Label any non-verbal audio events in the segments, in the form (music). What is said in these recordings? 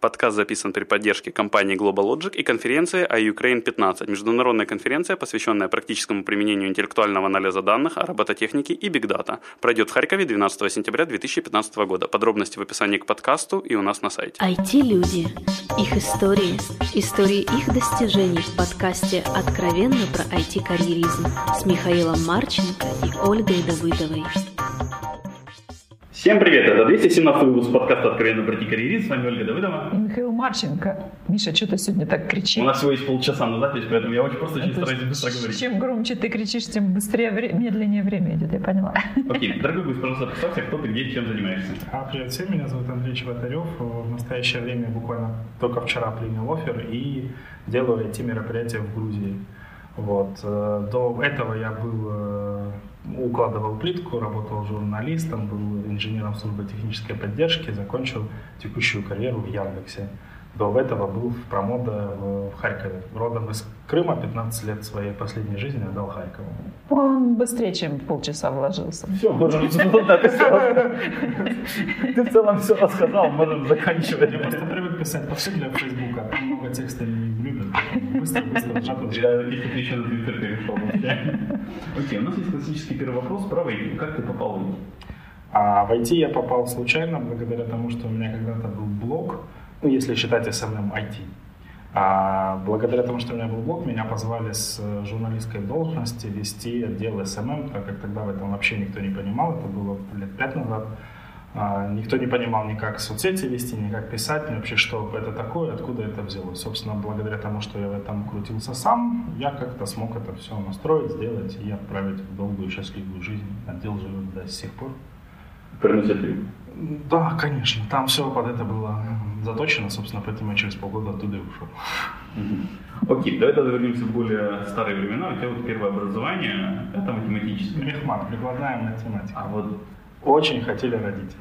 Подкаст записан при поддержке компании Global Logic и конференции iUkraine 15, международная конференция, посвященная практическому применению интеллектуального анализа данных, робототехники и бигдата. Пройдет в Харькове 12 сентября 2015 года. Подробности в описании к подкасту и у нас на сайте. IT-люди. Их истории. Истории их достижений в подкасте «Откровенно про IT-карьеризм» с Михаилом Марченко и Ольгой Давыдовой. Всем привет, это 217 выпуск подкаста «Откровенно про карьеризм». С вами Ольга Давыдова. И Михаил Марченко. Миша, что ты сегодня так кричишь? У нас всего есть полчаса на запись, поэтому я очень просто очень стараюсь быстро говорить. Чем громче ты кричишь, тем быстрее, медленнее время идет, я поняла. Окей, (laughs) дорогой гость, пожалуйста, представься, кто ты, где, чем занимаешься. А, привет всем, меня зовут Андрей Чеботарев. В настоящее время буквально только вчера принял офер и делаю IT-мероприятия в Грузии. Вот. Э, до этого я был э, укладывал плитку, работал журналистом, был инженером службы технической поддержки, закончил текущую карьеру в Яндексе. До этого был в промода в Харькове. Родом из Крыма, 15 лет своей последней жизни отдал Харькову. Он быстрее, чем полчаса вложился. Все, можем (laughs) Ты в целом все рассказал, можем заканчивать. Я просто привык писать посты для Фейсбука, много текста не. Еще на Твиттер перешел. Окей, у нас есть классический первый вопрос про IT. Как ты попал в IT? А в IT я попал случайно, благодаря тому, что у меня когда-то был блог, ну, если считать SMM IT. А благодаря тому, что у меня был блог, меня позвали с журналистской должности вести отдел SMM, так как тогда в этом вообще никто не понимал, это было лет пять назад. А, никто не понимал ни как соцсети вести, ни как писать, ни вообще, что это такое, откуда это взялось. Собственно, благодаря тому, что я в этом крутился сам, я как-то смог это все настроить, сделать и отправить в долгую счастливую жизнь. Отдел живет до сих пор. Приносит Да, конечно. Там все под это было заточено, собственно, поэтому я через полгода оттуда и ушел. Окей, okay, давай вернемся в более старые времена. У тебя вот первое образование, это математическое. Мехмат, прикладная математика. А вот очень хотели родители.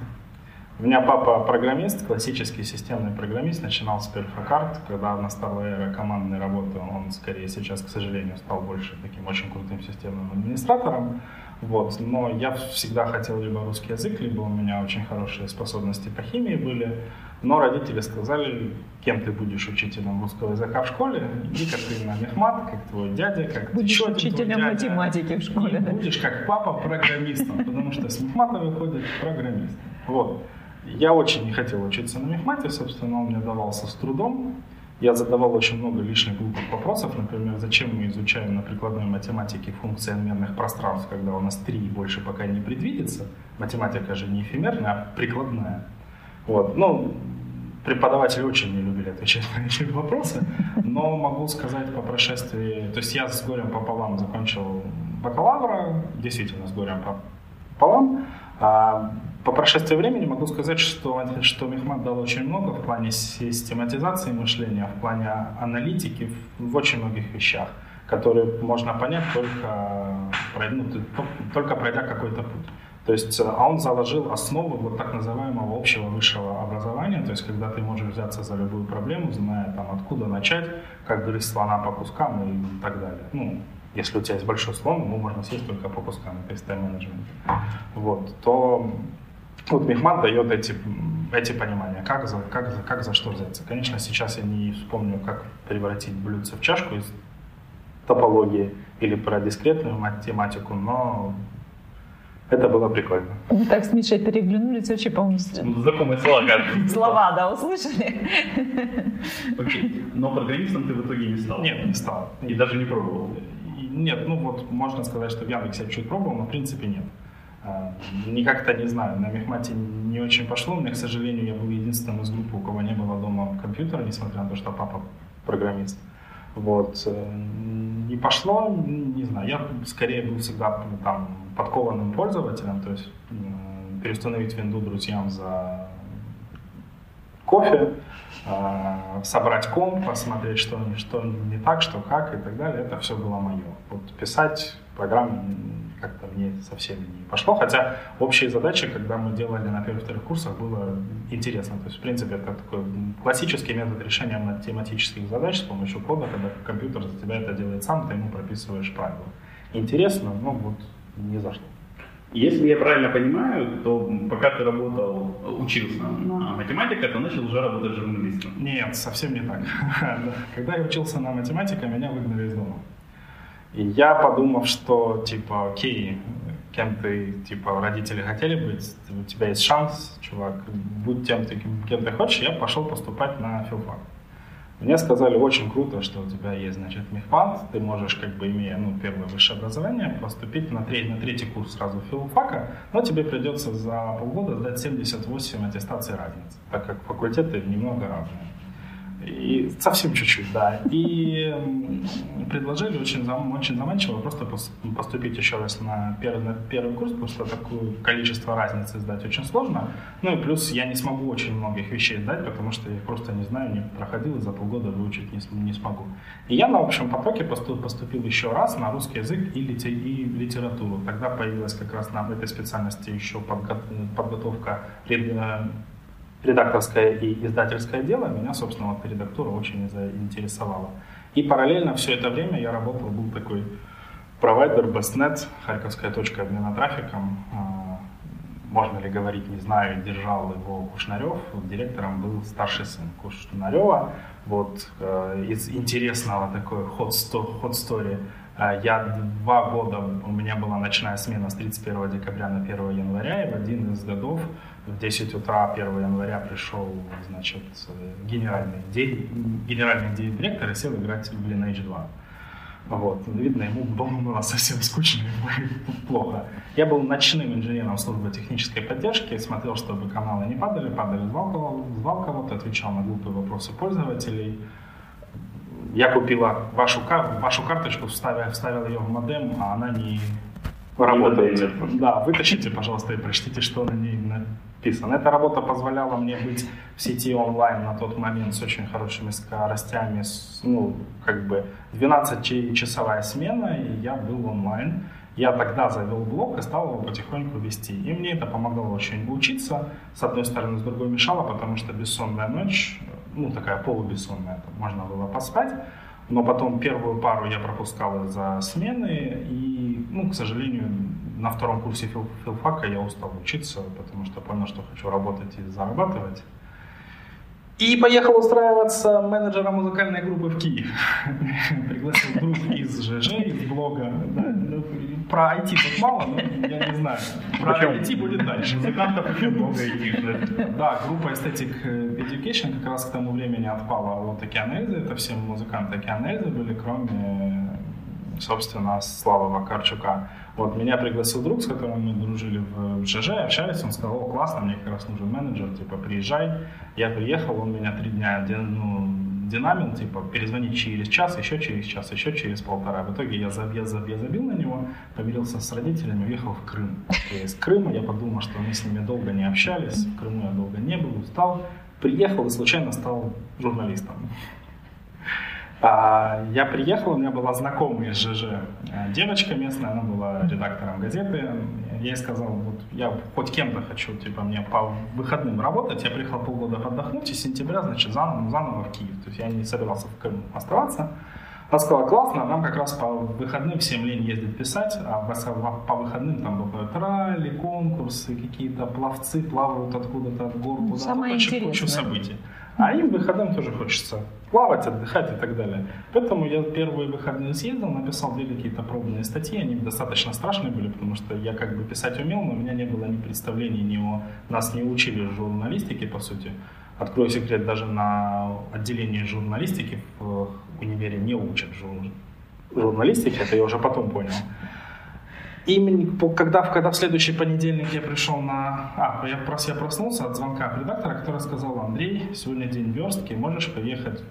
У меня папа программист, классический системный программист, начинал с перфокарт, когда настала эра командной работы, он скорее сейчас, к сожалению, стал больше таким очень крутым системным администратором. Вот. Но я всегда хотел либо русский язык, либо у меня очень хорошие способности по химии были. Но родители сказали, кем ты будешь учителем русского языка в школе, и как ты на мехмат, как твой дядя, как будешь учителем математики в школе. И да? будешь как папа программистом, потому что с мехмата выходит программист. Вот. Я очень не хотел учиться на мехмате, собственно, он мне давался с трудом. Я задавал очень много лишних глупых вопросов, например, зачем мы изучаем на прикладной математике функции n пространств, когда у нас три и больше пока не предвидится. Математика же не эфемерная, а прикладная. Вот. Ну, преподаватели очень не любили отвечать на эти вопросы, но могу сказать по прошествии, то есть я с горем пополам закончил бакалавра, действительно с горем пополам, а по прошествии времени могу сказать, что, что Мехмат дал очень много в плане систематизации мышления, в плане аналитики, в, в очень многих вещах, которые можно понять только, ну, только пройдя какой-то путь. То есть, а он заложил основы вот так называемого общего высшего образования, то есть, когда ты можешь взяться за любую проблему, зная там откуда начать, как грызть слона по кускам и так далее. Ну, если у тебя есть большой слон, ему можно съесть только по кускам, это есть тайм-менеджмент. Вот, то вот Мехмат дает эти, эти понимания, как за, как, за, как за что взяться. Конечно, сейчас я не вспомню, как превратить блюдце в чашку из топологии или про дискретную математику, но это было прикольно. Мы так с Мишей переглянулись, вообще, по-моему, ну, знакомые слова. Слова, да, услышали? Окей, но программистом ты в итоге не стал? Нет, не стал. И даже не пробовал? Нет, ну вот можно сказать, что в Яндексе я чуть пробовал, но в принципе нет. А, никак-то не знаю, на мехмате не очень пошло. Меня, к сожалению, я был единственным из группы, у кого не было дома компьютера, несмотря на то, что папа программист. Вот. Э, не пошло, не знаю, я скорее был всегда ну, там подкованным пользователем, то есть переустановить винду друзьям за кофе, собрать комп, посмотреть, что, что не так, что как и так далее, это все было мое. Вот писать программы как-то мне совсем не пошло, хотя общие задачи, когда мы делали на первых-вторых курсах, было интересно. То есть, в принципе, это такой классический метод решения математических задач с помощью кода, когда компьютер за тебя это делает сам, ты ему прописываешь правила. Интересно, но вот не зашло. Если я правильно понимаю, то пока ты работал, учился на математика, ты начал уже работать журналистом. Нет, совсем не так. (laughs) Когда я учился на математика, меня выгнали из дома. И я подумав, что, типа, окей, кем ты, типа, родители хотели быть, у тебя есть шанс, чувак, будь тем, ты, кем ты хочешь, я пошел поступать на филфак. Мне сказали, очень круто, что у тебя есть, значит, мехмат, ты можешь, как бы, имея, ну, первое высшее образование, поступить на, третий, на третий курс сразу филфака, но тебе придется за полгода сдать 78 аттестаций разницы, так как факультеты немного разные. И совсем чуть-чуть, да. И предложили очень, зам, очень заманчиво просто поступить еще раз на первый, на первый курс, потому что такое количество разницы сдать очень сложно. Ну и плюс я не смогу очень многих вещей сдать, потому что я их просто не знаю, не проходил, и за полгода выучить не, не смогу. И я на общем потоке поступил еще раз на русский язык и, лите, и литературу. Тогда появилась как раз на этой специальности еще подго, подготовка редакторское и издательское дело, меня, собственно, вот редактура очень заинтересовала. И параллельно все это время я работал, был такой провайдер Bestnet, харьковская точка обмена трафиком. А, можно ли говорить, не знаю, держал его Кушнарев, директором был старший сын Кушнарева. Вот э, из интересного такой ход story. Э, я два года, у меня была ночная смена с 31 декабря на 1 января, и в один из годов в 10 утра 1 января пришел, значит, генеральный, день, генеральный директор и сел играть в Lineage 2. Вот. Видно, ему дома было совсем скучно и (laughs) плохо. Я был ночным инженером службы технической поддержки, смотрел, чтобы каналы не падали, падали, звал кого-то, звал кого-то отвечал на глупые вопросы пользователей. Я купила вашу, вашу карточку, вставил, вставил ее в модем, а она не работает. Да, вытащите, пожалуйста, и прочтите, что на ней написано. Эта работа позволяла мне быть в сети онлайн на тот момент с очень хорошими скоростями, с, ну, как бы 12-часовая смена, и я был онлайн. Я тогда завел блог и стал его потихоньку вести. И мне это помогало очень учиться. С одной стороны, с другой мешало, потому что бессонная ночь, ну такая полубессонная, можно было поспать. Но потом первую пару я пропускал из-за смены, и, ну, к сожалению, на втором курсе фил филфака я устал учиться, потому что понял, что хочу работать и зарабатывать. И поехал устраиваться менеджером музыкальной группы в Киев. (laughs) Пригласил друг из ЖЖ, из блога. Ну, про IT тут мало, но я не знаю. Про? IT будет дальше. Музыкантов (laughs) очень много IT. Да, группа Aesthetic Education как раз к тому времени отпала от Океанельзы. Это все музыканты Океанельзы были, кроме, собственно, Славы Вакарчука. Вот, меня пригласил друг, с которым мы дружили в ЖЖ, общались, он сказал, о, классно, мне как раз нужен менеджер, типа, приезжай. Я приехал, он меня три дня ну, динамил, типа, перезвонить через час, еще через час, еще через полтора. В итоге я, заб, я, заб, я забил на него, помирился с родителями, уехал в Крым. Я из Крыма, я подумал, что мы с ними долго не общались, в Крыму я долго не был, устал. Приехал и случайно стал журналистом. А, я приехал, у меня была знакомая из ЖЖ э, девочка местная, она была редактором газеты. Я ей сказал, вот я хоть кем-то хочу, типа мне по выходным работать. Я приехал полгода отдохнуть, и с сентября, значит, заново, заново в Киев. То есть я не собирался в Крым оставаться. Она сказала, классно, нам как раз по выходным всем лень ездить писать, а по выходным там бывают ралли, конкурсы, какие-то пловцы плавают откуда-то от гор, куда-то, Самое куча, куча событий. А им выходным тоже хочется плавать, отдыхать и так далее. Поэтому я первые выходные съездил, написал две какие-то пробные статьи, они достаточно страшные были, потому что я как бы писать умел, но у меня не было ни представлений, ни о... Нас не учили журналистике, по сути. Открою секрет, даже на отделении журналистики в универе не учат жур... журналистики, это я уже потом понял. И когда, когда в следующий понедельник я пришел на... А, я, прос, я проснулся от звонка редактора, который сказал, Андрей, сегодня день верстки, можешь поехать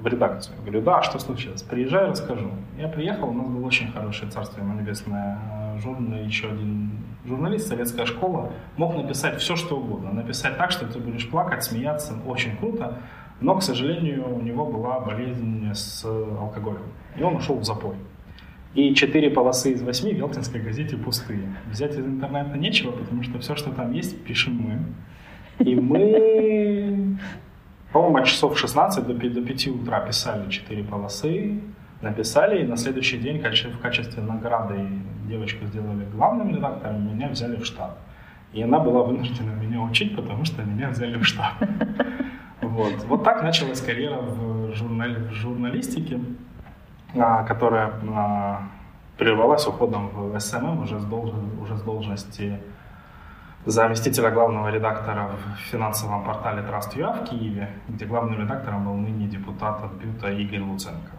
в редакцию. Я говорю, да, что случилось? Приезжай, расскажу. Я приехал, у нас был очень хороший, царство ему небесное, э, журнал, еще один журналист, советская школа, мог написать все, что угодно. Написать так, что ты будешь плакать, смеяться, очень круто. Но, к сожалению, у него была болезнь с алкоголем. И он ушел в запой. И четыре полосы из восьми в Елтинской газете пустые. Взять из интернета нечего, потому что все, что там есть, пишем мы. И мы, по-моему, часов 16 до 5, до 5 утра писали четыре полосы, написали, и на следующий день в качестве награды девочку сделали главным редактором, меня взяли в штаб. И она была вынуждена меня учить, потому что меня взяли в штаб. (laughs) Вот, вот так началась карьера в, журнали, в журналистике, которая а, прервалась уходом в SMM уже с, долж, уже с должности заместителя главного редактора в финансовом портале Trust.ua в Киеве, где главным редактором был ныне депутат от БЮТа Игорь Луценко.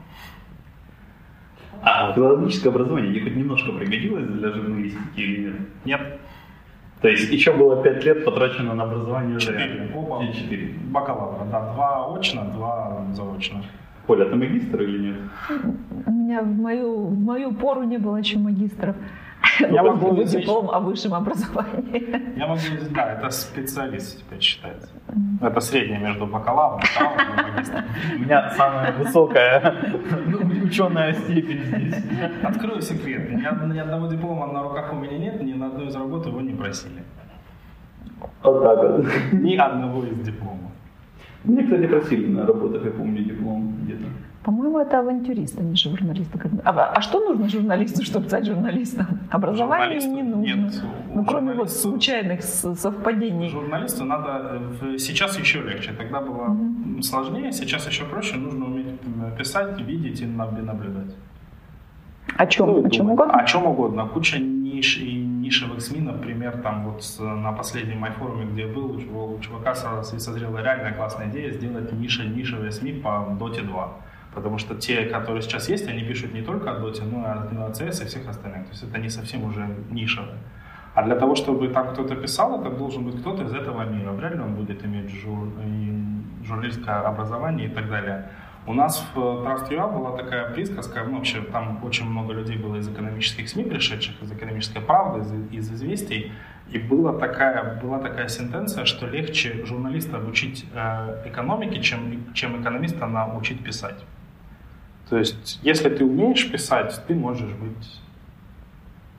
А филологическое образование не хоть немножко пригодилось для журналистики или нет? Нет. То есть еще было пять лет потрачено на образование Четыре. Оба. Четыре. Бакалавра, да. Два очно, два заочно. Коля, ты магистр или нет? У меня в мою, в мою пору не было еще магистров. Я могу быть диплом о высшем образовании. Я могу да, это специалист теперь считается. Это среднее между бакалавром и магистром. У меня самая высокая ученая степень здесь. Открою секрет. Ни, ни одного диплома на руках у меня нет, ни на одну из работ его не просили. Вот так вот. Ни одного из дипломов. Мне, кстати, просили на работах, я помню, диплом где-то. По-моему, это авантюрист, а не журналист. А, а что нужно журналисту, чтобы стать журналистом? Образование не нужно. Нет, ну, кроме вот случайных совпадений. Журналисту надо... Сейчас еще легче. Тогда было угу. сложнее, сейчас еще проще. Нужно уметь писать, видеть и наблюдать. О чем? Ну, о чем угодно? О чем угодно. Куча ниш и нишевых СМИ, например, там вот на последнем майфоруме, где я был, у чувака созрела реальная классная идея сделать ниша, нишевые СМИ по Dota 2. Потому что те, которые сейчас есть, они пишут не только о Dota, но и о CS и всех остальных. То есть это не совсем уже нишевые. А для того, чтобы там кто-то писал, это должен быть кто-то из этого мира. Вряд ли он будет иметь жур... журналистское образование и так далее. У нас в Trust.ua была такая присказка, ну, вообще там очень много людей было из экономических СМИ пришедших, из экономической правды, из, из известий, и была такая, была такая сентенция, что легче журналиста обучить э, экономике, чем, чем экономиста научить писать. То есть, если ты умеешь писать, ты можешь быть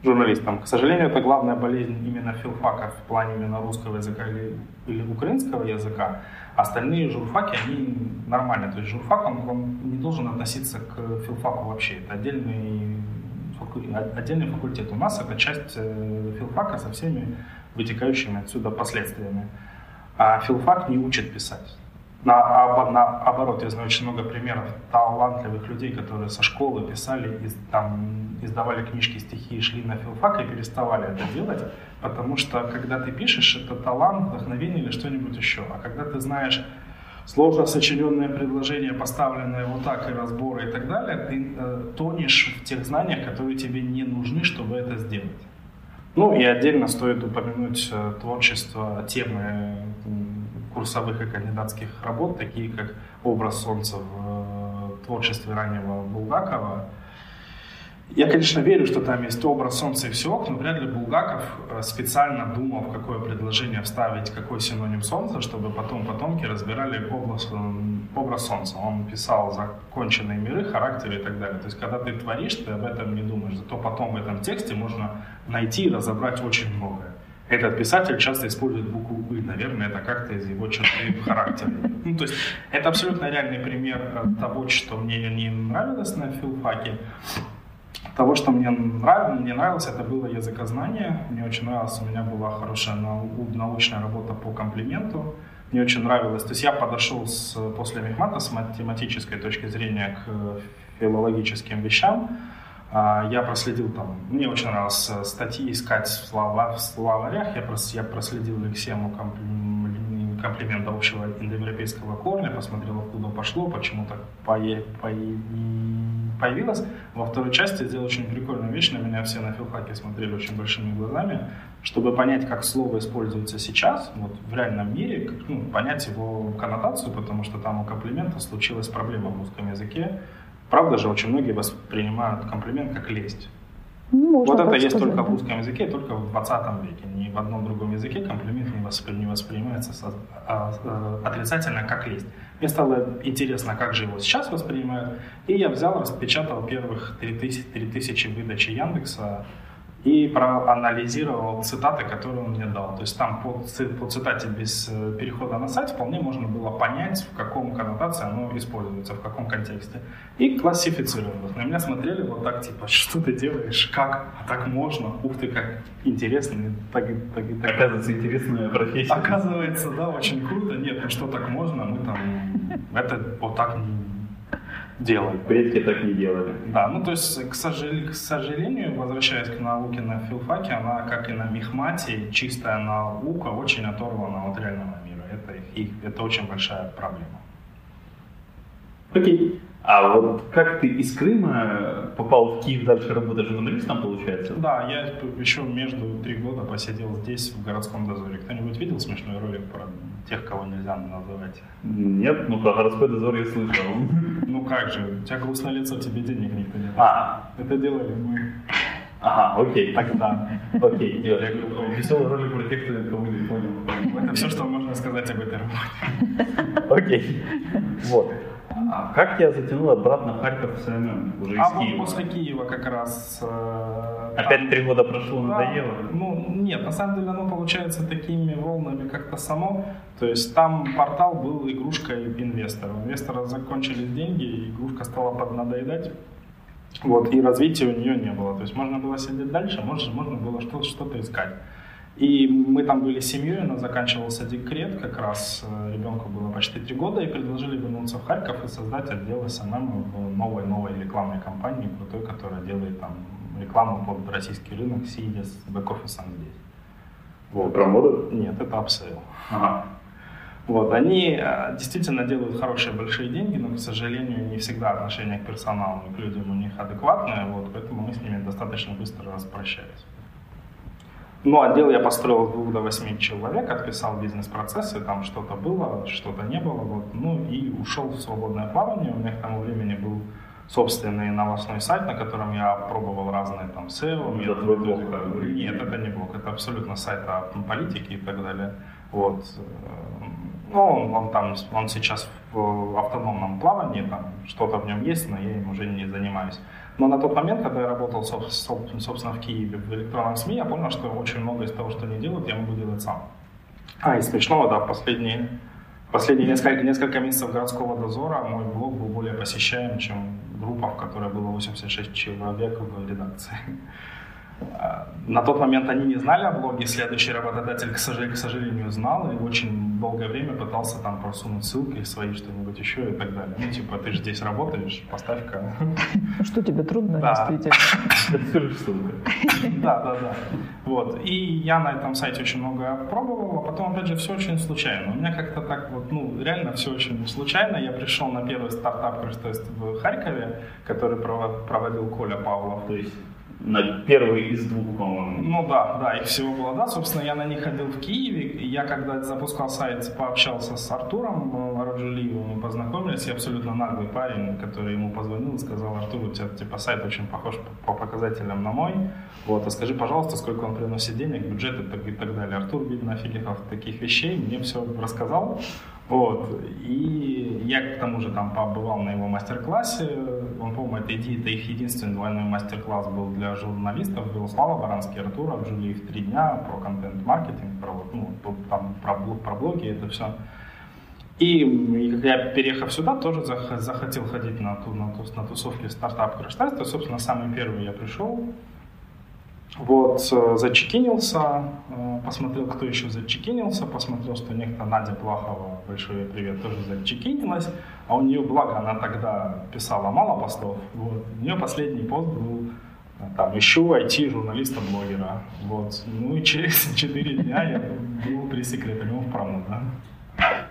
журналистом. К сожалению, это главная болезнь именно филфака в плане именно русского языка или, или украинского языка. Остальные журфаки, они нормальные. То есть журфак, он, он не должен относиться к филфаку вообще. Это отдельный, отдельный факультет. У нас это часть э, филфака со всеми вытекающими отсюда последствиями. А филфак не учит писать. На, наоборот, я знаю очень много примеров талантливых людей, которые со школы писали, из, там, издавали книжки, стихи, шли на филфак и переставали это делать, потому что когда ты пишешь, это талант, вдохновение или что-нибудь еще. А когда ты знаешь сложно сочиненное предложение, поставленное вот так, и разборы и так далее, ты э, тонешь в тех знаниях, которые тебе не нужны, чтобы это сделать. Ну и отдельно стоит упомянуть э, творчество, темы курсовых и кандидатских работ, такие как «Образ солнца» в э, творчестве раннего Булгакова. Я, конечно, верю, что там есть образ солнца и все, но вряд ли Булгаков э, специально думал, в какое предложение вставить какой синоним солнца, чтобы потом потомки разбирали образ, образ солнца. Он писал законченные миры, характеры и так далее. То есть, когда ты творишь, ты об этом не думаешь. Зато потом в этом тексте можно найти и разобрать очень многое. Этот писатель часто использует букву «ы». Наверное, это как-то из его черты характера. Ну, то есть это абсолютно реальный пример э, того, что мне не нравилось на филфаке. Того, что мне нравилось, мне нравилось, это было языкознание. Мне очень нравилось, у меня была хорошая научная работа по комплименту. Мне очень нравилось. То есть я подошел с, после мехмата с математической точки зрения к филологическим вещам я проследил там, мне очень нравилось статьи искать в, слова, в словарях, я, прос, я проследил лексему комплимента общего индоевропейского корня, посмотрел, откуда пошло, почему так появилось. Во второй части сделал очень прикольную вещь, на меня все на филфаке смотрели очень большими глазами, чтобы понять, как слово используется сейчас, вот в реальном мире, как, ну, понять его коннотацию, потому что там у комплимента случилась проблема в русском языке, Правда же, очень многие воспринимают комплимент как лесть. Ну, вот это сказать, есть только в русском языке, только в 20 веке. Ни в одном другом языке комплимент не, воспри, не воспринимается со, а, а, отрицательно как лесть. Мне стало интересно, как же его сейчас воспринимают. И я взял, распечатал первых 3000, 3000 выдачи Яндекса и проанализировал цитаты, которые он мне дал. То есть там по, по цитате без э, перехода на сайт вполне можно было понять, в каком коннотации оно используется, в каком контексте. И классифицировал их. На меня смотрели вот так, типа, (laughs) что ты делаешь, как, а так можно, ух ты, как интересно. Так, так, так. Оказывается, интересная профессия. Оказывается, да, очень круто. Нет, ну что так можно, мы там, это вот так не делали. Предки так не делали. Да, ну то есть, к, сожалению, к сожалению, возвращаясь к науке на филфаке, она, как и на мехмате, чистая наука, очень оторвана от реального мира. Это, их, это очень большая проблема. Окей. А вот как ты из Крыма попал в Киев дальше работать журналистом, получается? Да, я еще между три года посидел здесь, в городском дозоре. Кто-нибудь видел смешной ролик про тех, кого нельзя называть? Нет, ну про городской дозор я слышал. (laughs) Ну как же, у тебя грустное лицо, тебе денег никто не даст. А. Это делали мы. Ага, окей. Тогда. Окей. Веселый ролик про тех, кто не понял. Это все, что можно сказать об этой работе. Окей. Вот. А как тебя затянуло обратно в Харьков SMM? Уже а вот после Киева как раз... Э, Опять там, три года прошло, да, надоело? Ну, нет, на самом деле оно получается такими волнами как-то само. То есть там портал был игрушкой инвестора. У инвестора закончились деньги, и игрушка стала поднадоедать. Вот, и развития у нее не было. То есть можно было сидеть дальше, можно, можно было что-то искать. И мы там были семьей, нас заканчивался декрет, как раз э, ребенку было почти три года, и предложили вернуться в Харьков и создать отдел SMM в новой-новой рекламной компании, крутой, которая делает там рекламу под российский рынок, сидя с бэк-офисом здесь. Вот. Promodo? Нет, это UpSale. Ага. Вот, они э, действительно делают хорошие большие деньги, но, к сожалению, не всегда отношение к персоналу и к людям у них адекватное, вот, поэтому мы с ними достаточно быстро распрощались. Ну, отдел я построил с двух до восьми человек, отписал бизнес-процессы, там что-то было, что-то не было, вот, ну и ушел в свободное плавание. У меня к тому времени был собственный новостной сайт, на котором я пробовал разные там SEO. Это твой блог? Нет, это не блог, это абсолютно сайт о политике и так далее. Вот. Ну, он, там, он сейчас в автономном плавании, там что-то в нем есть, но я им уже не занимаюсь. Но на тот момент, когда я работал, собственно, в Киеве в электронном СМИ, я понял, что очень много из того, что они делают, я могу делать сам. А, и смешного, да, последние, последние несколько, несколько месяцев городского дозора мой блог был более посещаем, чем группа, в которой было 86 человек в редакции. А, на тот момент они не знали о блоге, следующий работодатель, к сожалению, к сожалению знал и очень долгое время пытался там просунуть ссылки свои, что-нибудь еще и так далее. Ну, типа, ты же здесь работаешь, поставь-ка. Что тебе трудно, да. действительно. Да, да, да. Вот. И я на этом сайте очень много пробовал, а потом, опять же, все очень случайно. У меня как-то так вот, ну, реально все очень случайно. Я пришел на первый стартап, то есть в Харькове, который проводил Коля Павлов. То есть на первый из двух, по-моему. Ну да, да, их всего было, да. Собственно, я на них ходил в Киеве. Я когда запускал сайт, пообщался с Артуром Раджулиевым, мы познакомились. И абсолютно наглый парень, который ему позвонил и сказал, Артур, у тебя типа сайт очень похож по показателям на мой. Вот, а скажи, пожалуйста, сколько он приносит денег, бюджет и так, и так далее. Артур, видно, офигев таких вещей, мне все рассказал. Вот. И я к тому же там побывал на его мастер-классе. Он, по-моему, это, это их единственный двойной мастер-класс был для журналистов. Был Слава Баранский, Артур обжили в три дня про контент-маркетинг, про, ну, там, про, про блоги, это все. И, я, переехав сюда, тоже захотел ходить на, ту, на, ту, на тусовки стартап краш То, собственно, самый первый я пришел, вот, э, зачекинился, э, посмотрел, кто еще зачекинился, посмотрел, что некто Надя Плахова, большой привет, тоже зачекинилась, а у нее, благо, она тогда писала мало постов, вот, у нее последний пост был э, там, ищу IT-журналиста-блогера, вот, ну и через (laughs) 4 дня я был пресс-секретарем в Прому, да.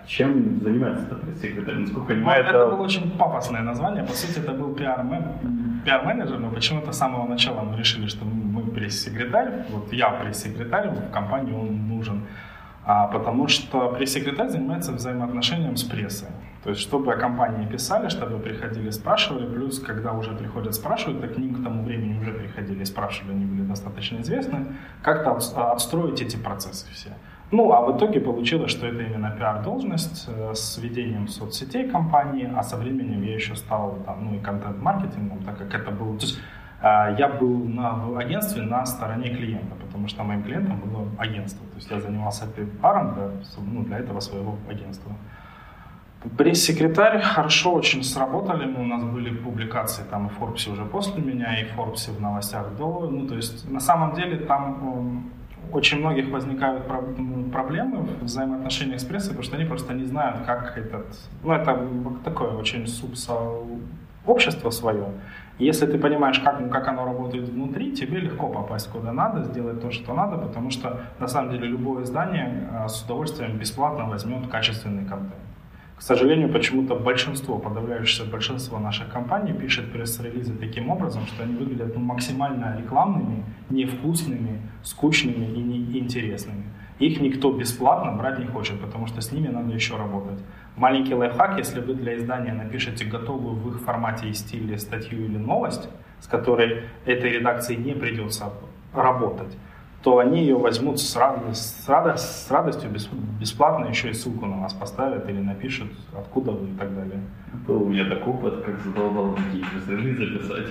Чем занимается этот пресс-секретарь? Насколько я понимаю, ну, это... это было очень пафосное название. По сути, это был пиар-менеджер, но почему-то с самого начала мы решили, что мы пресс-секретарь, вот я пресс-секретарь, в компании он нужен. А, потому что пресс-секретарь занимается взаимоотношением с прессой. То есть, чтобы о компании писали, чтобы приходили, спрашивали, плюс, когда уже приходят, спрашивают, так к ним к тому времени уже приходили, спрашивали, они были достаточно известны, как-то отстроить эти процессы все. Ну, а в итоге получилось, что это именно пиар-должность э, с ведением соцсетей компании, а со временем я еще стал там, ну, и контент-маркетингом, так как это было... То есть а, я был на, в агентстве на стороне клиента, потому что моим клиентом было агентство. То есть я занимался пиаром для, ну, для этого своего агентства. Пресс-секретарь хорошо очень сработали. У нас были публикации там и в Форбсе уже после меня, и в Форбсе в новостях до. Ну, то есть на самом деле там очень многих возникают проблемы в взаимоотношениях с прессой, потому что они просто не знают, как этот... Ну, это такое очень субсо общество свое. если ты понимаешь, как, как оно работает внутри, тебе легко попасть куда надо, сделать то, что надо, потому что на самом деле любое издание а, с удовольствием бесплатно возьмет качественный контент. К сожалению, почему-то большинство, подавляющее большинство наших компаний пишет пресс-релизы таким образом, что они выглядят ну, максимально рекламными, невкусными, скучными и неинтересными. Их никто бесплатно брать не хочет, потому что с ними надо еще работать. Маленький лайфхак, если вы для издания напишете готовую в их формате и стиле статью или новость, с которой этой редакции не придется работать, то они ее возьмут с, рад... с, рад... с радостью, бесплатно еще и ссылку на вас поставят или напишут, откуда вы и так далее. Был у меня такой опыт, как задолбал релизы записать,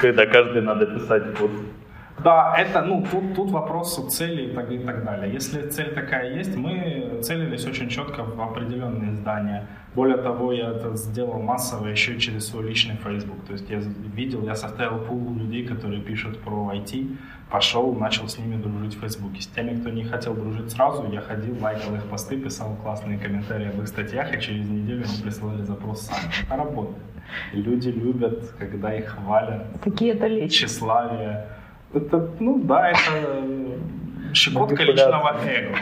когда каждый надо писать под да, это, ну, тут, тут вопрос цели и так, и так далее. Если цель такая есть, мы целились очень четко в определенные издания. Более того, я это сделал массово еще через свой личный Facebook. То есть я видел, я составил пул людей, которые пишут про IT, пошел, начал с ними дружить в Фейсбуке. С теми, кто не хотел дружить сразу, я ходил, лайкал их посты, писал классные комментарии об их статьях, и через неделю они присылали запрос сами. Это работает. люди любят, когда их хвалят. Какие-то лечат. Тщеславие это, ну да, это щекотка личного эго.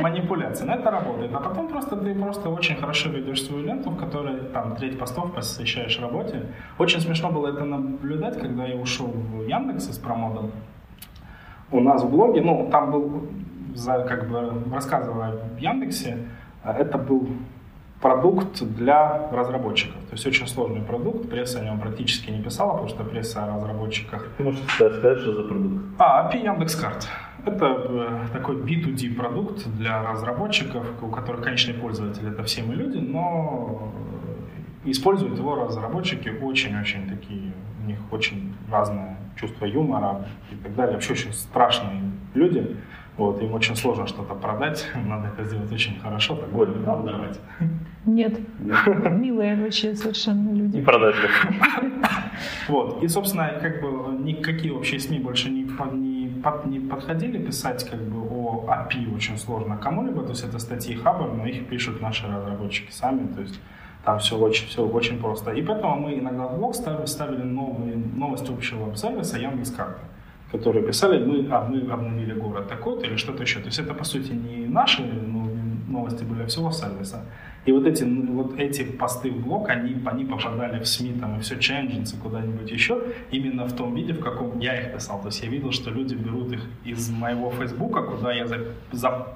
Манипуляция. Но это работает. А потом просто ты просто очень хорошо ведешь свою ленту, в которой там треть постов посвящаешь работе. Очень смешно было это наблюдать, когда я ушел в Яндекс из промода. У нас в блоге, ну, там был, как бы рассказывая в Яндексе, это был продукт для разработчиков. То есть очень сложный продукт, пресса о нем практически не писала, потому что пресса о разработчиках... Ты можешь сказать, что за продукт? А, API Яндекс.Карт. Это э, такой B2D продукт для разработчиков, у которых конечный пользователь это все мы люди, но используют его разработчики очень-очень такие, у них очень разное чувство юмора и так далее, вообще очень страшные люди. Вот, им очень сложно что-то продать, (laughs) надо это сделать очень хорошо, так больно продавать. Нет, милые вообще совершенно люди. Не продать (laughs) Вот, и, собственно, как бы никакие вообще СМИ больше не, не, не подходили писать как бы о API очень сложно кому-либо, то есть это статьи Хабр, но их пишут наши разработчики сами, то есть там все очень, все очень просто. И поэтому мы иногда в блог ставили, ставили новые, новость общего сервиса Яндекс.Карты которые писали, мы, а, мы обновили город такой-то или что-то еще. То есть это, по сути, не наши новости были, а всего сервиса. И вот эти, вот эти посты в блог, они, они попадали в СМИ там, и все Changes, куда-нибудь еще, именно в том виде, в каком я их писал. То есть я видел, что люди берут их из моего Фейсбука, куда я за, за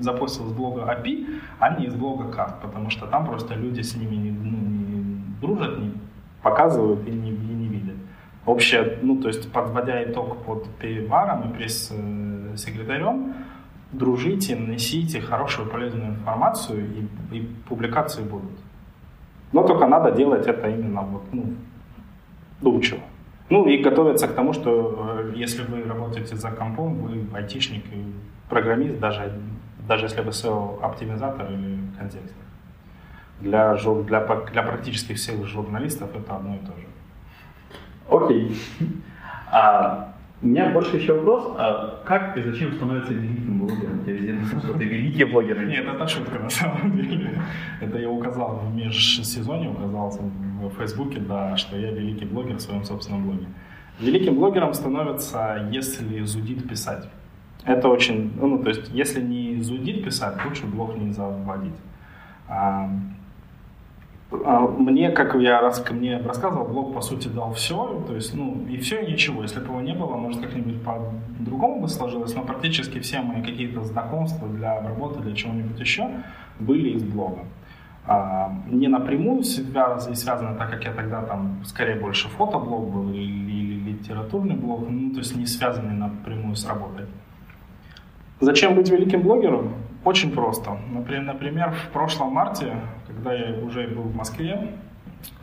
запостил с блога API, а не из блога карт, потому что там просто люди с ними не, ну, не дружат, не показывают и не, и не видят общее, ну, то есть подводя итог под переваром и пресс-секретарем, дружите, несите хорошую полезную информацию и, и публикации будут. Но только надо делать это именно вот, ну, доучиво. Ну и готовиться к тому, что э, если вы работаете за компом, вы айтишник и программист, даже, даже если вы SEO-оптимизатор или контекст. Для, для, для практически всех журналистов это одно и то же. Окей. А, у меня больше еще вопрос. А как и зачем становится великим блогером? Я везде что ты великий блогер. Нет, это шутка на самом деле. Это я указал в межсезонье, указал в Фейсбуке, да, что я великий блогер в своем собственном блоге. Великим блогером становится, если зудит писать. Это очень, ну, то есть, если не зудит писать, лучше блог не заводить. А, мне, как я раз ко мне рассказывал, блог по сути дал все, то есть, ну, и все, и ничего. Если бы его не было, может, как-нибудь по-другому бы сложилось, но практически все мои какие-то знакомства для работы, для чего-нибудь еще были из блога. А, не напрямую связано, связано, так как я тогда там скорее больше фотоблог был или, или литературный блог, ну, то есть не связанный напрямую с работой. Зачем быть великим блогером? Очень просто. Например, в прошлом марте, когда я уже был в Москве,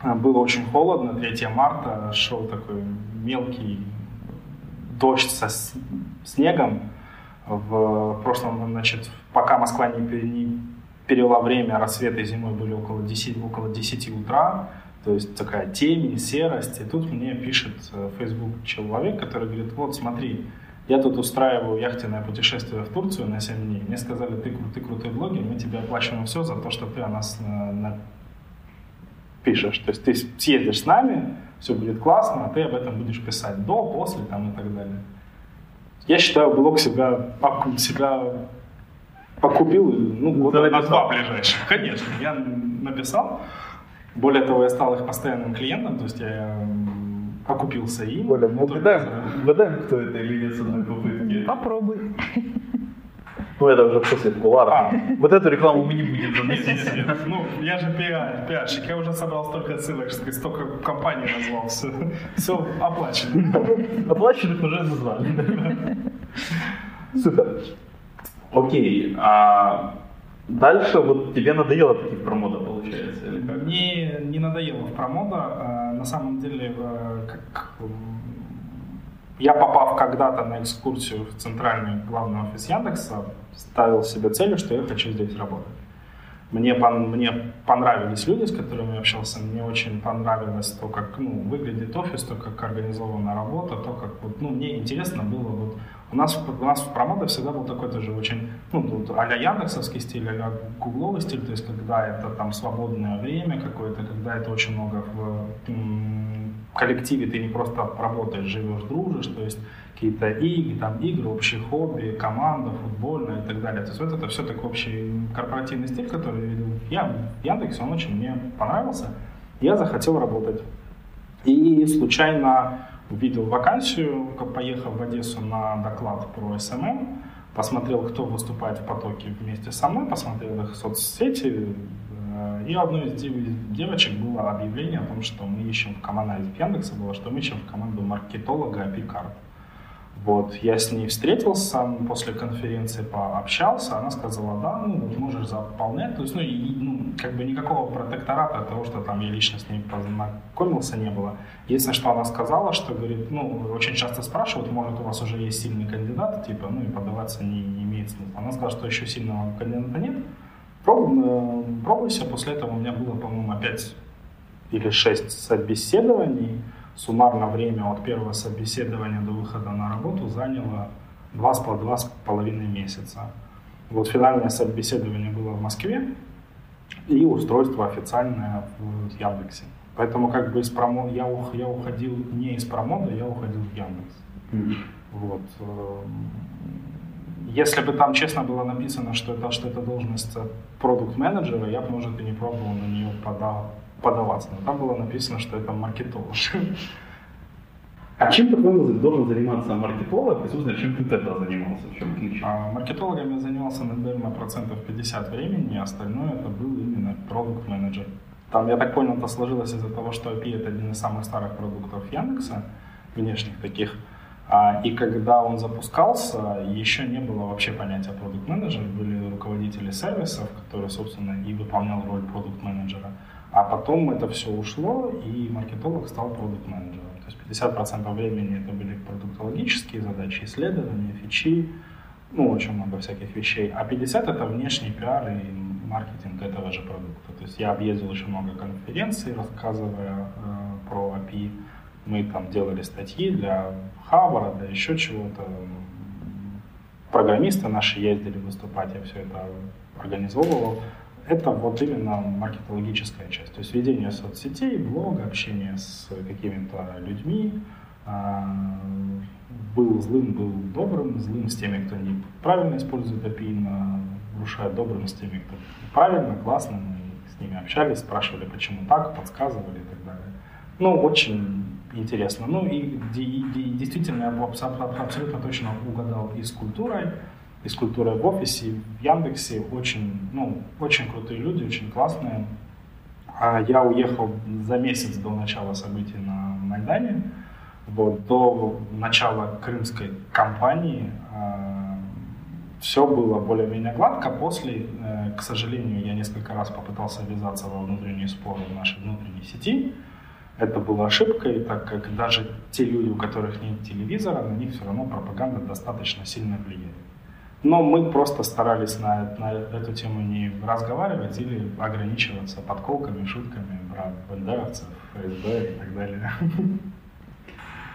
было очень холодно, 3 марта, шел такой мелкий дождь со снегом. В прошлом, значит, пока Москва не, перевела время, рассветы зимой были около 10, около 10 утра, то есть такая темень, серость. И тут мне пишет э, Facebook человек, который говорит, вот смотри, я тут устраиваю яхтенное путешествие в Турцию на 7 дней. Мне сказали, ты, ты крутой блогер, мы тебе оплачиваем все за то, что ты о нас на, на... пишешь. То есть ты съездишь с нами, все будет классно, а ты об этом будешь писать до, после там, и так далее. Я считаю, блог себя, себя покупил, ну, вот на два ближайших. Конечно, я написал. Более того, я стал их постоянным клиентом, то есть я окупился им. Коля, мы угадаем, угадаем, кто это или нет с одной попытки. Попробуй. Ну, это уже после кулара. А. Вот эту рекламу мы не будем заносить. Ну, я же пиар, пиарщик, я уже собрал столько ссылок, столько компаний назвал, все, все оплачено. Оплаченных уже назвали. Супер. Окей, а дальше вот тебе надоело таких промода, получается? Или как? Не, не надоело в промода. А, на самом деле, э, как, я попав когда-то на экскурсию в центральный главный офис Яндекса, ставил себе целью, что я хочу здесь работать. Мне, мне понравились люди, с которыми я общался, мне очень понравилось то, как ну, выглядит офис, то, как организована работа, то, как вот, ну, мне интересно было вот у нас, у нас в промоде всегда был такой тоже очень, ну, а-ля яндексовский стиль, а-ля гугловый стиль, то есть когда это там свободное время какое-то, когда это очень много в коллективе, ты не просто работаешь, живешь, дружишь, то есть какие-то игры, там, игры, общие хобби, команда, футбольная и так далее. То есть вот это все такой общий корпоративный стиль, который я видел в Яндексе, он очень мне понравился. Я захотел работать. И случайно увидел вакансию, поехал в Одессу на доклад про SMM, посмотрел, кто выступает в потоке вместе со мной, посмотрел их соцсети, э, и одной из девочек было объявление о том, что мы ищем в команду, из Яндекса было, что мы ищем в команду маркетолога API-карт. Вот, я с ней встретился, после конференции пообщался, она сказала, да, ну, вот можешь заполнять, то есть, ну, и, ну, как бы никакого протектората того, что там я лично с ней познакомился, не было. Единственное, что она сказала, что, говорит, ну, очень часто спрашивают, может, у вас уже есть сильный кандидат, типа, ну, и подаваться не, не имеет смысла. Она сказала, что еще сильного кандидата нет, Проб, э, пробуйся, после этого у меня было, по-моему, опять или шесть собеседований, суммарно время от первого собеседования до выхода на работу заняло два с, два с половиной месяца. Вот финальное собеседование было в Москве и устройство официальное в Яндексе. Поэтому как бы из промо... я, ух... я уходил не из промода, я уходил в Яндекс. Mm-hmm. Вот. Эм, если бы там честно было написано, что это, что это должность продукт-менеджера, я бы, может, и не пробовал на нее подал, подаваться. Но там было написано, что это маркетолог. А чем, по-твоему, должен заниматься маркетолог? И, собственно, чем ты тогда занимался? В чем отличие? А, маркетологом я занимался, наверное, процентов 50 времени, а остальное это был именно продукт менеджер Там, я так понял, это сложилось из-за того, что API это один из самых старых продуктов Яндекса, внешних таких. А, и когда он запускался, еще не было вообще понятия продукт менеджер были руководители сервисов, которые, собственно, и выполнял роль продукт менеджера а потом это все ушло, и маркетолог стал продукт-менеджером. То есть 50% времени это были продуктологические задачи, исследования, фичи, ну, очень много всяких вещей. А 50% это внешний пиар и маркетинг этого же продукта. То есть я объездил очень много конференций, рассказывая э, про API. Мы там делали статьи для Хабара, для еще чего-то. Программисты наши ездили выступать, я все это организовывал это вот именно маркетологическая часть. То есть ведение соцсетей, блога, общение с какими-то людьми. А, был злым, был добрым, злым с теми, кто неправильно использует API, нарушает добрым с теми, кто правильно, классно, мы с ними общались, спрашивали, почему так, подсказывали и так далее. Ну, очень интересно. Ну и действительно я абсолютно точно угадал и с культурой, из культуры в офисе, в Яндексе. Очень, ну, очень крутые люди, очень классные. А я уехал за месяц до начала событий на Майдане. Вот, до начала крымской кампании. А, все было более-менее гладко. После, э, к сожалению, я несколько раз попытался ввязаться во внутренние споры в нашей внутренней сети. Это была ошибкой, так как даже те люди, у которых нет телевизора, на них все равно пропаганда достаточно сильно влияет. Но мы просто старались на, на эту тему не разговаривать или ограничиваться подколками, шутками про бандеровцев, ФСБ и так далее.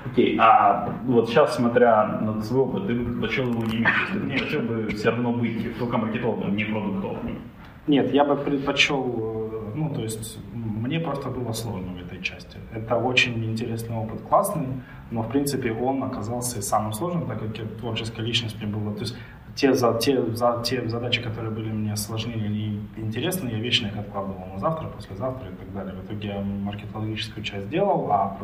Окей, okay, а вот сейчас, смотря на свой опыт, ты бы предпочел его не иметь, если ты хотел бы все равно быть только маркетологом, не продуктовым? Нет, я бы предпочел, э, ну, то есть, мне просто было сложно в этой части. Это очень интересный опыт, классный, но, в принципе, он оказался самым сложным, так как я творческая личность мне. То есть, те, за, те, за, те задачи, которые были мне сложны или интересны, я вечно их откладывал на завтра, послезавтра и так далее. В итоге я маркетологическую часть делал, а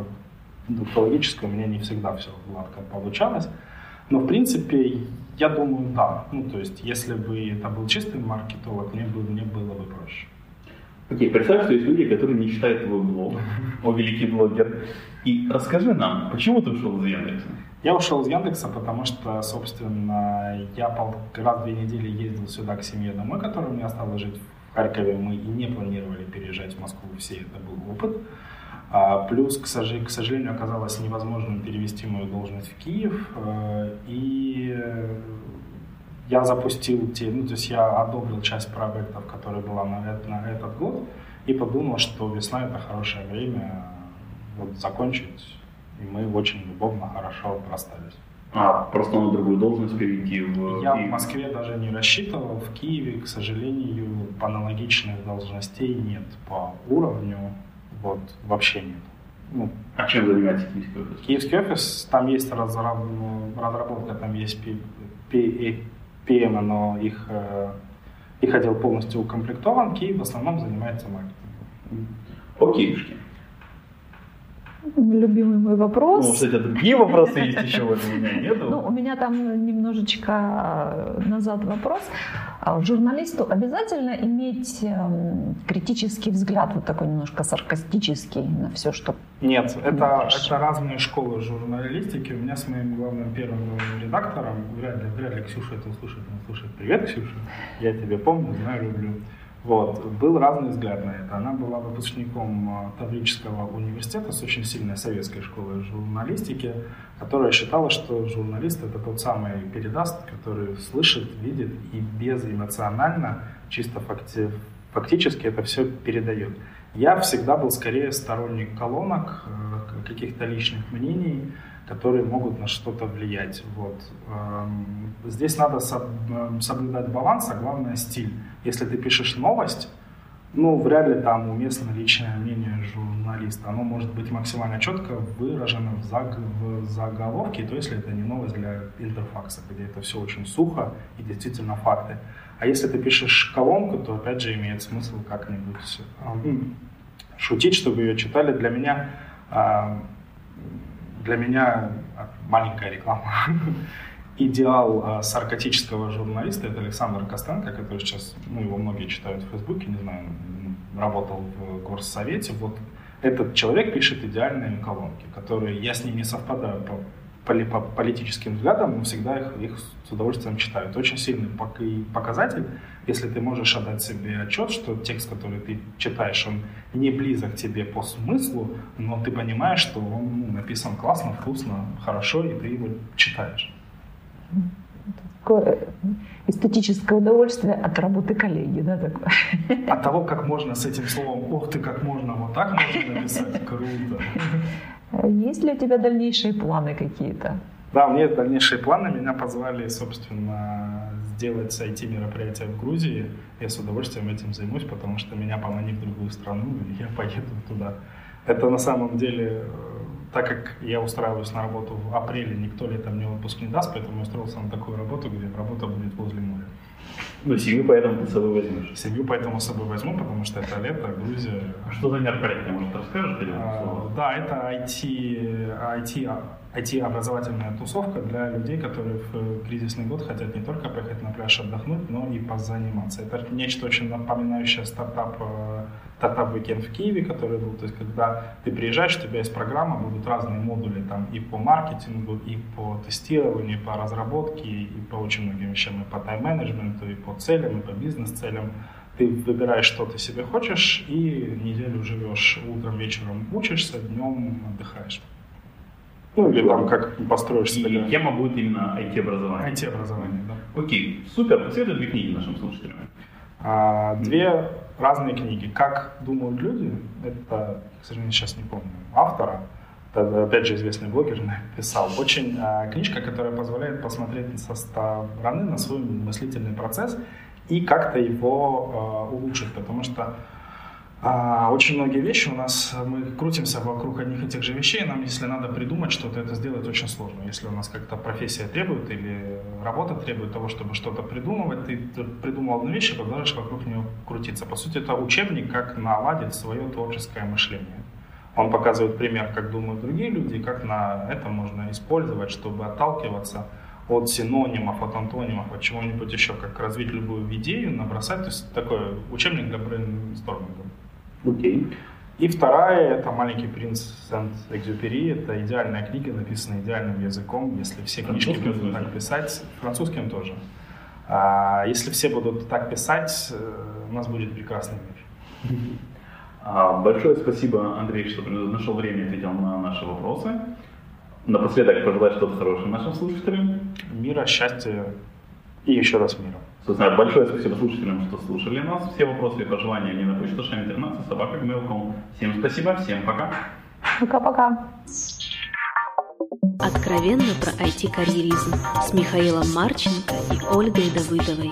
доктологическую у меня не всегда все гладко получалось. Но, в принципе, я думаю, да. Ну, то есть, если бы это был чистый маркетолог, мне, бы, мне было бы проще. Окей, okay, представь, что есть люди, которые не читают твой блог, (laughs) о великий блогер. И расскажи нам, почему ты ушел из Яндекса? Я ушел из Яндекса, потому что, собственно, я пол, раз в две недели ездил сюда к семье домой, которая у меня осталась жить в Харькове. Мы и не планировали переезжать в Москву, все это был опыт. А, плюс, к, сож- к сожалению, оказалось невозможным перевести мою должность в Киев. Э, и я запустил те, ну, то есть я одобрил часть проектов, которые была на, на этот год, и подумал, что весна это хорошее время вот, закончить и мы очень любовно, хорошо расстались. А, просто на другую должность перейти в Я в Москве даже не рассчитывал. В Киеве, к сожалению, аналогичных должностей нет по уровню. Вот, вообще нет. Ну, а чем занимается киевский офис? Киевский офис, там есть разработка, там есть PM, но их, э, их отдел полностью укомплектован. Киев в основном занимается маркетингом. Окейшки любимый мой вопрос. Ну, кстати, другие вопросы есть еще, у меня нету. Ну, у меня там немножечко назад вопрос. А журналисту обязательно иметь эм, критический взгляд, вот такой немножко саркастический на все, что... Нет, это, это разные школы журналистики. У меня с моим главным первым редактором, вряд ли, вряд ли Ксюша это услышит, он услышит. Привет, Ксюша, я тебя помню, знаю, люблю. Вот. Был разный взгляд на это. Она была выпускником а, Таврического университета с очень сильной советской школой журналистики, которая считала, что журналист это тот самый передаст, который слышит, видит и безэмоционально, чисто факти фактически это все передает. Я всегда был скорее сторонник колонок, э, каких-то личных мнений, которые могут на что-то влиять. Вот. Эм, здесь надо эм, соблюдать баланс, а главное стиль. Если ты пишешь новость, ну, вряд ли там уместно личное мнение журналиста. Оно может быть максимально четко выражено в, заг... в заголовке, то если это не новость для интерфакса, где это все очень сухо и действительно факты. А если ты пишешь колонку, то опять же имеет смысл как-нибудь эм, шутить, чтобы ее читали. Для меня для меня маленькая реклама. (laughs) Идеал э, саркатического журналиста это Александр Костенко, который сейчас, ну, его многие читают в Фейсбуке, не знаю, работал в Горсовете. Вот этот человек пишет идеальные колонки, которые я с ним не совпадаю по по политическим взглядам, но всегда их, их с удовольствием читаю. Это очень сильный показатель, если ты можешь отдать себе отчет, что текст, который ты читаешь, он не близок тебе по смыслу, но ты понимаешь, что он ну, написан классно, вкусно, хорошо, и ты его читаешь. Такое эстетическое удовольствие от работы коллеги, да, такое? От того, как можно с этим словом «ох ты, как можно вот так можно написать», круто. Есть ли у тебя дальнейшие планы какие-то? Да, у меня есть дальнейшие планы. Меня позвали, собственно, сделать IT-мероприятие в Грузии. Я с удовольствием этим займусь, потому что меня помани в другую страну, и я поеду туда. Это на самом деле, э, так как я устраиваюсь на работу в апреле, никто летом мне отпуск не даст, поэтому я устроился на такую работу, где работа будет возле моря. Ну, семью поэтому ты с собой возьмешь. Семью поэтому с собой возьму, потому что это лето, Грузия. А что за мероприятие, может, расскажешь? А, да, это IT, IT, IT-образовательная тусовка для людей, которые в кризисный год хотят не только поехать на пляж отдохнуть, но и позаниматься. Это нечто очень напоминающее стартап Startup Weekend в Киеве, который был, то есть когда ты приезжаешь, у тебя есть программа, будут разные модули там и по маркетингу, и по тестированию, и по разработке, и по очень многим вещам, и по тайм-менеджменту, и по целям, и по бизнес-целям. Ты выбираешь, что ты себе хочешь, и неделю живешь утром, вечером учишься, днем отдыхаешь. Ну или там как построишь себе. И тема будет именно IT-образование. IT-образование, да. Окей, супер. Посоветуй две книги нашим слушателям. А, две разные книги. «Как думают люди» — это, к сожалению, сейчас не помню автора, это, опять же, известный блогер (laughs) написал. Очень а, книжка, которая позволяет посмотреть со стороны на свой мыслительный процесс и как-то его а, улучшить, потому что а, очень многие вещи у нас, мы крутимся вокруг одних и тех же вещей, нам если надо придумать что-то, это сделать очень сложно. Если у нас как-то профессия требует или работа требует того, чтобы что-то придумывать, ты придумал одну вещь и продолжаешь вокруг нее крутиться. По сути, это учебник, как наладить свое творческое мышление. Он показывает пример, как думают другие люди, и как на это можно использовать, чтобы отталкиваться от синонимов, от антонимов, от чего-нибудь еще, как развить любую идею, набросать. То есть такой учебник для брейнсторминга. Окей. И вторая – это «Маленький принц Сент-Экзюпери». Это идеальная книга, написанная идеальным языком. Если все книжки будут так писать, французским тоже. А, если все будут так писать, э, у нас будет прекрасный мир. А, большое спасибо, Андрей, что нашел время и ответил на наши вопросы. Напоследок пожелать что-то хорошее нашим слушателям. Мира, счастья и еще раз мира. Собственно, большое спасибо слушателям, что слушали нас. Все вопросы и пожелания мне на почту шами13 собака gmail.com. Всем спасибо, всем пока. Пока-пока. Откровенно про IT-карьеризм с Михаилом Марченко и Ольгой Давыдовой.